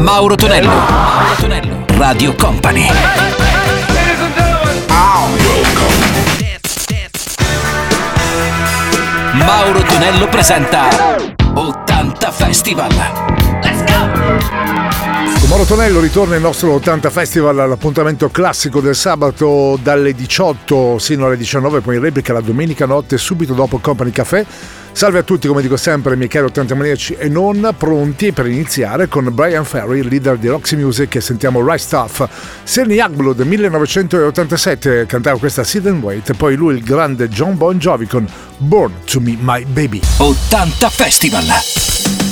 Mauro Tonello. Mauro Tonello. Radio Company. Mauro Tonello presenta 80 Festival. Let's go! Con Mauro Tonello ritorna il nostro 80 Festival all'appuntamento classico del sabato dalle 18 sino alle 19, poi in replica la domenica notte subito dopo Company Café. Salve a tutti, come dico sempre, Michele cari 80 maniaci e non pronti per iniziare con Brian Ferry, leader di Roxy Music e sentiamo Right Stuff. Serni Agblod 1987 cantava questa Sit and Wait, poi lui il grande John Bon Jovi con Born to Me My Baby. 80 Festival!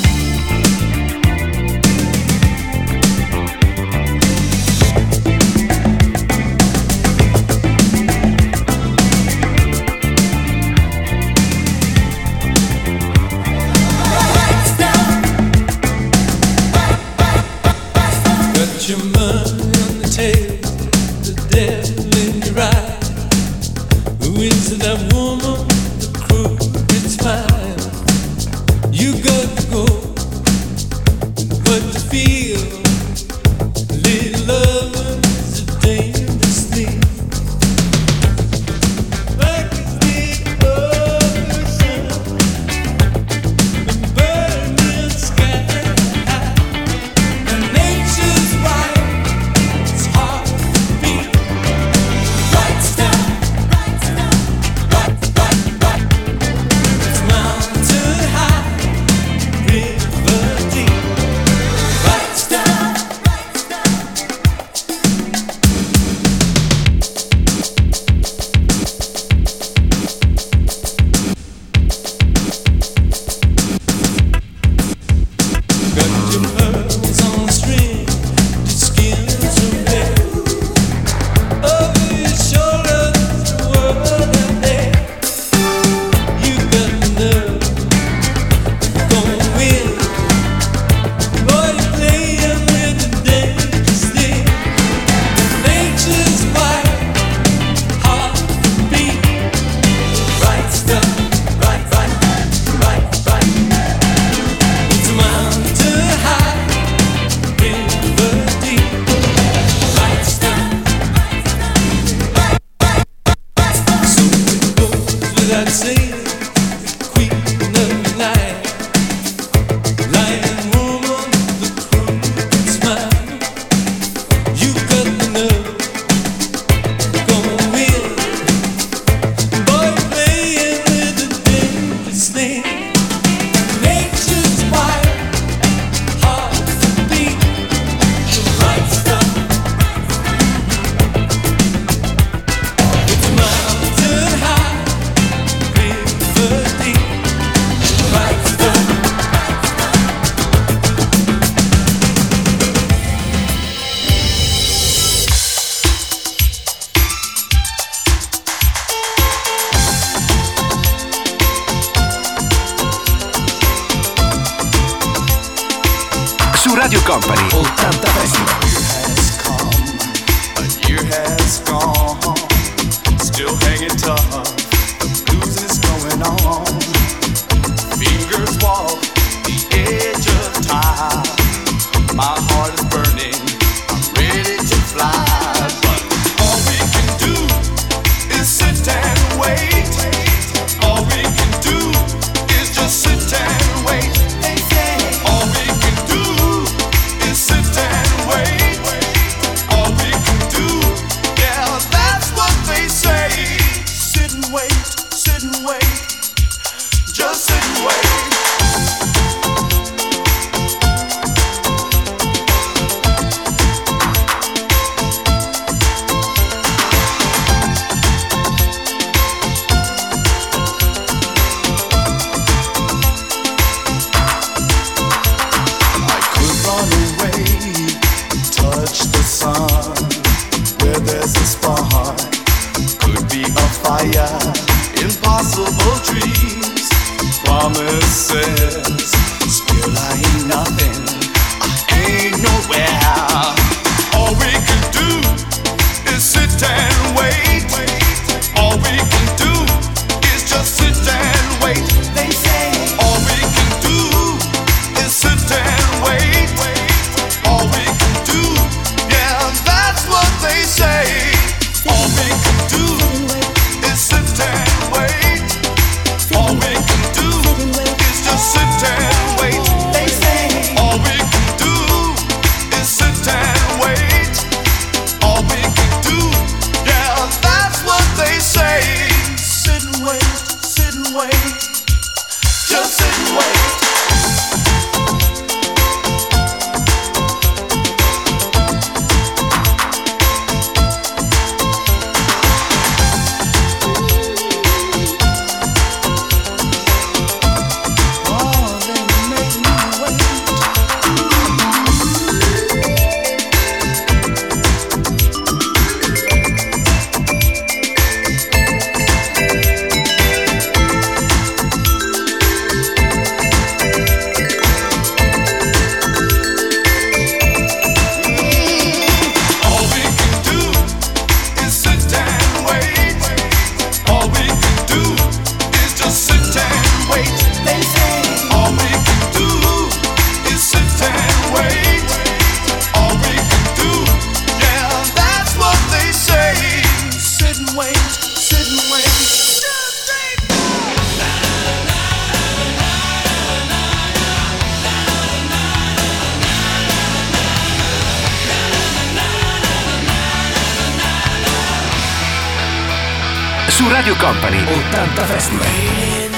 su Radio Company 80 Festival.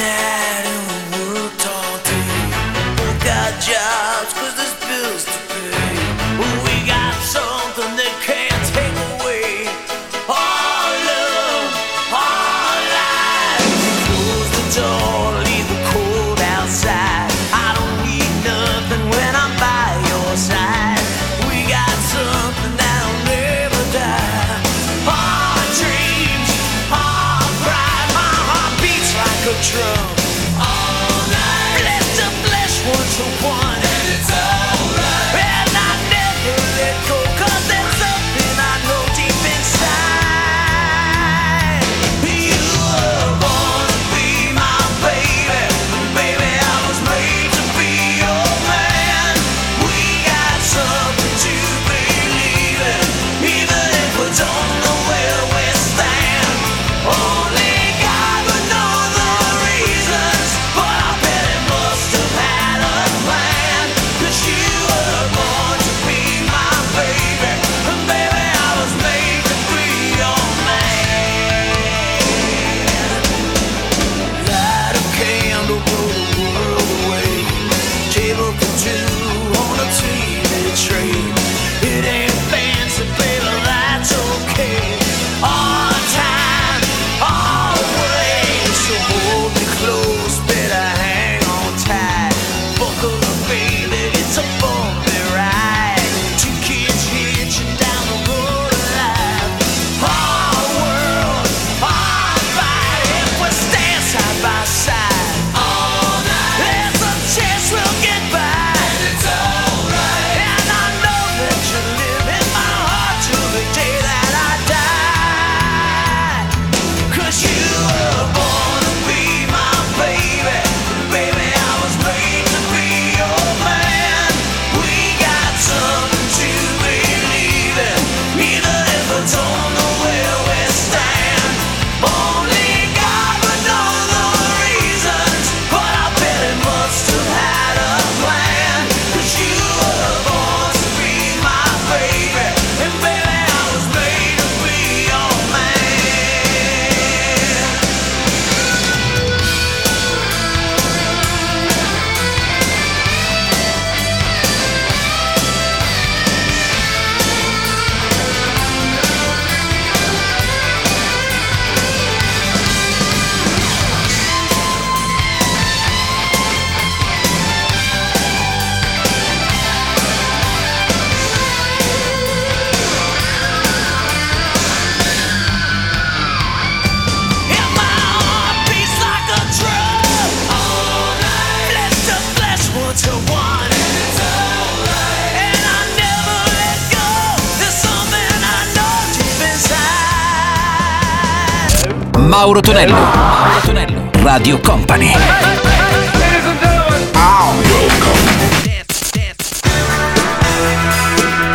Mauro Tonello. Mauro Tonello. Radio Company.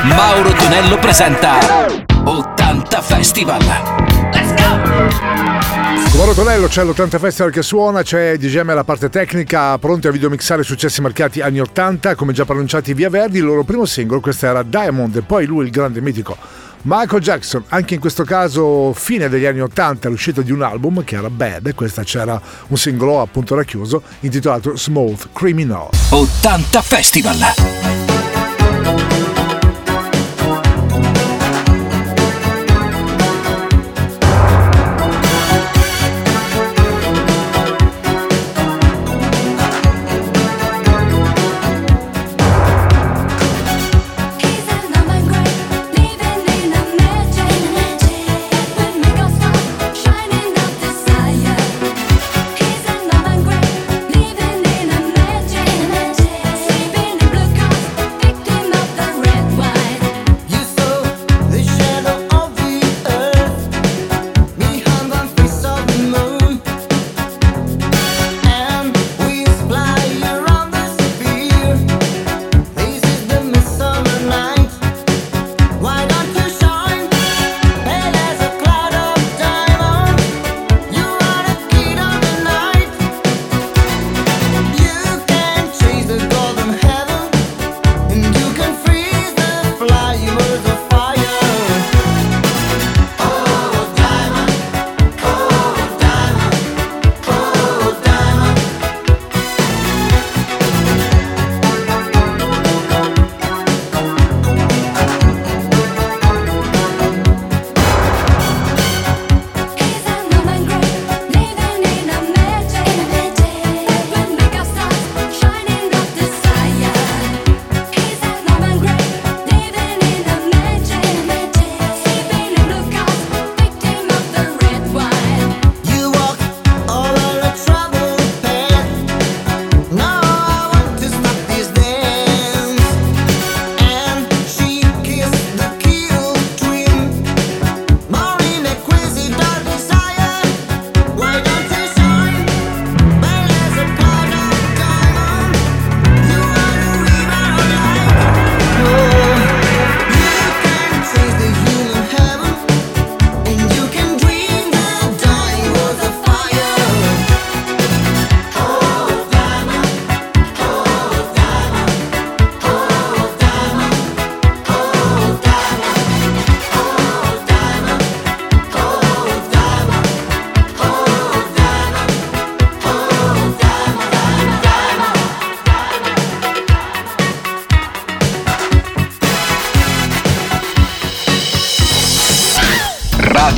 Mauro Tonello presenta 80 Festival. Let's go! Mauro Tonello, c'è l'80 Festival che suona, c'è DGM alla parte tecnica, pronti a videomixare successi marcati anni 80, come già pronunciati via Verdi, il loro primo singolo, questa era Diamond e poi lui il grande mitico Michael Jackson, anche in questo caso fine degli anni 80, l'uscita di un album che era Bad, e questa c'era un singolo appunto racchiuso intitolato Smooth Criminal. 80 Festival!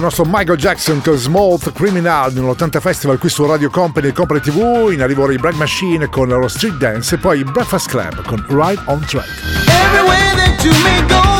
il nostro Michael Jackson con Smooth Criminal nell'80 Festival qui su Radio Company e Company TV. In arrivo i Black Machine con lo Street Dance e poi Breakfast Club con Ride on Track. Everywhere that you may go.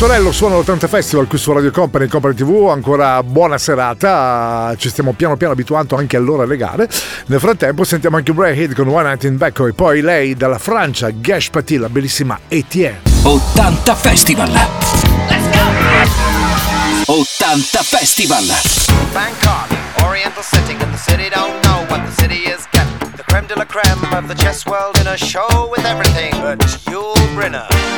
Torello suono l'80 Festival qui su Radio Company Company TV, ancora buona serata, ci stiamo piano piano abituando anche all'ora alle gare. Nel frattempo sentiamo anche Bray con One Night in Becco e poi lei dalla Francia, Gash Paty, la bellissima Etienne. 80 Festival! Let's go! 80 Festival! Bangkok, Oriental City, and the city don't know what the city is getting. The creme de la creme of the chess world in a show with everything but Yul Brynner.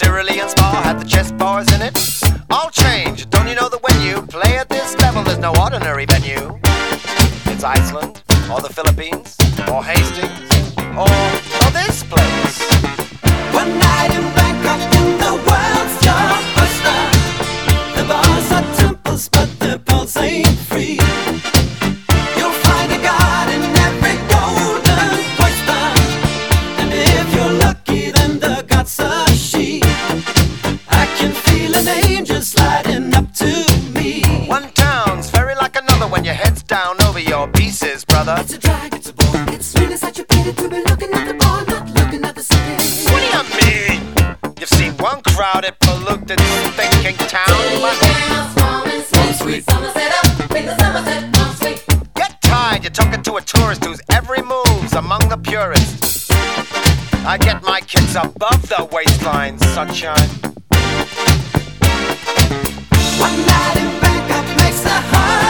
Tyrolean spa had the chess bars in it. All change, don't you know that when you play at this level, there's no ordinary venue? It's Iceland, or the Philippines, or Haiti brother. It's a drag, it's a bore. It's really such a pity to be looking at the bar, not looking at the city. What do you mean? You've seen one crowded, polluted, thinking town. Take sweet. Summer set up, make the summer set up, sweet. Get tired, you're talking to a tourist whose every move's among the purists. I get my kids above the waistline, sunshine. One night in Bangkok makes the heart.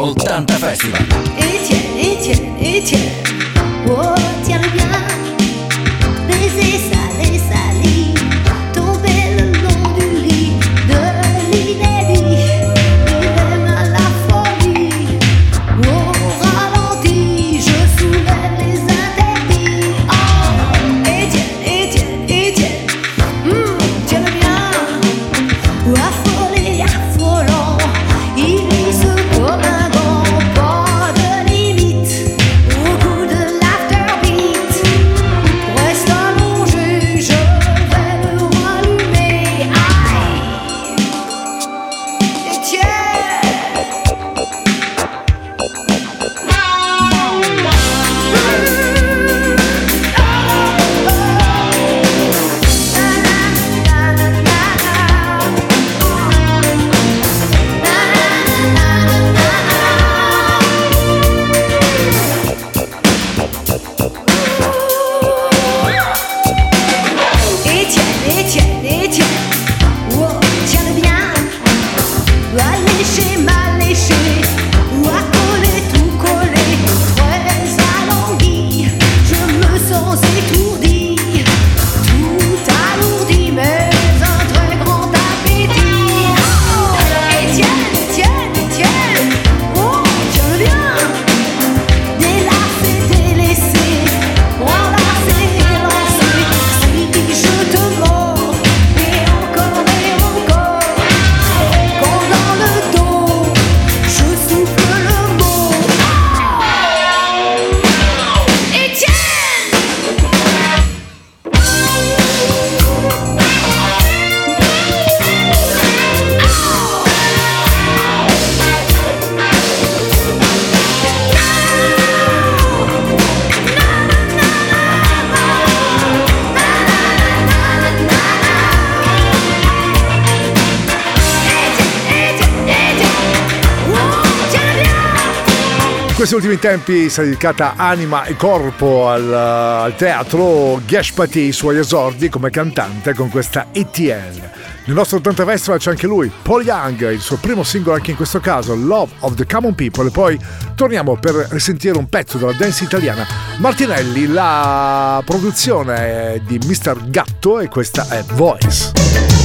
80 Festival. tempi si è dedicata anima e corpo al, al teatro, Ghesh i suoi esordi come cantante con questa ETL. Nel nostro 80 Festival c'è anche lui, Paul Young, il suo primo singolo anche in questo caso, Love of the Common People. E poi torniamo per risentire un pezzo della dance italiana. Martinelli, la produzione di Mr. Gatto e questa è Voice.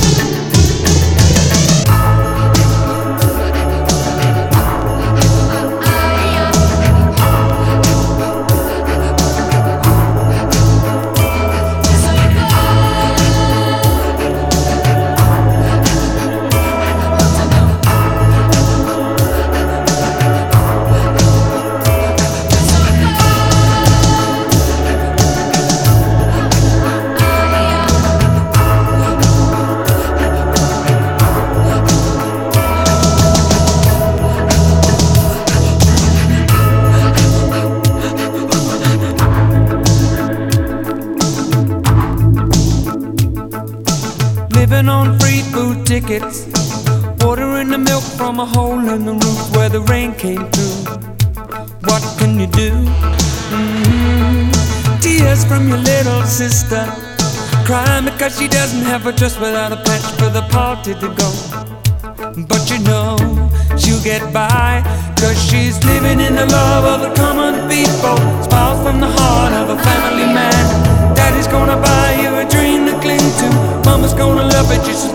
In the roof where the rain came through. What can you do? Mhm. Tears from your little sister. Crying because she doesn't have a dress without a patch for the party to go. But you know she'll get by Cause she's living in the love of the common people Smiles from the heart of a family man Daddy's gonna buy you a dream to cling to Mama's gonna love it just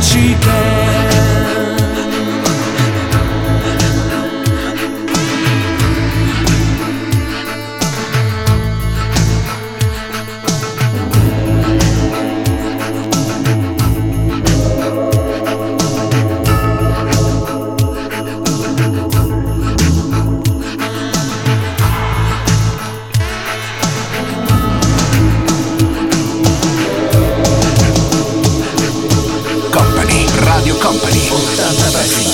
And she ただ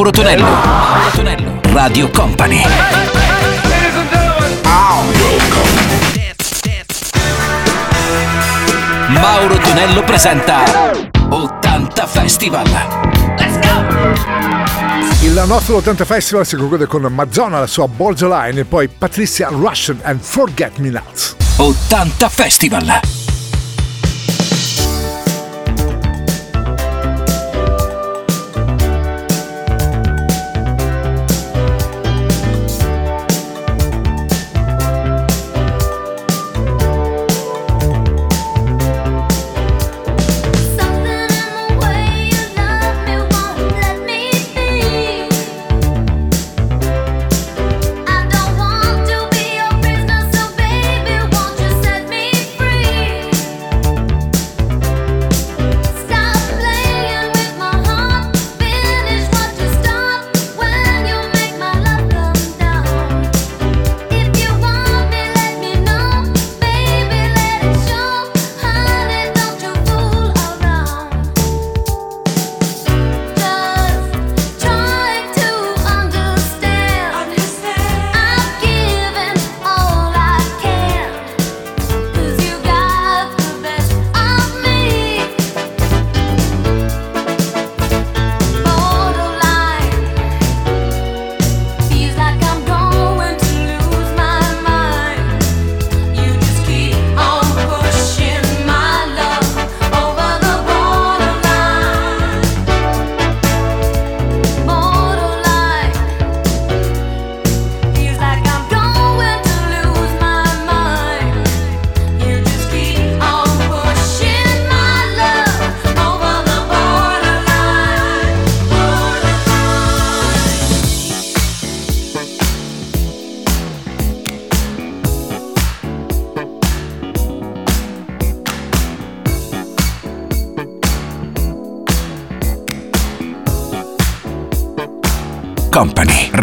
Mauro Tonello. Mauro Tonello. Radio Company. Mauro Tonello presenta 80 Festival. Let's go! Il nostro 80 Festival si conclude con Mazzona, la sua Borderline e poi Patricia Russian and Forget Me Nuts. 80 Festival.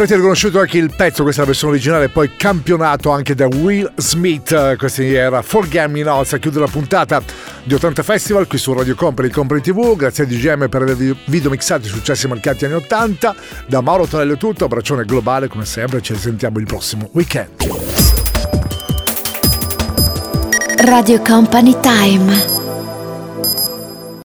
Avrete riconosciuto anche il pezzo, questa è la versione originale, poi campionato anche da Will Smith. Questa era Forget Me Not a chiudere la puntata di 80 Festival qui su Radio Company, Company TV. Grazie a DGM per aver video mixati i successi marcati anni 80. Da Mauro Tonello è tutto, abbraccione globale come sempre, ci risentiamo il prossimo weekend. Radio Company Time.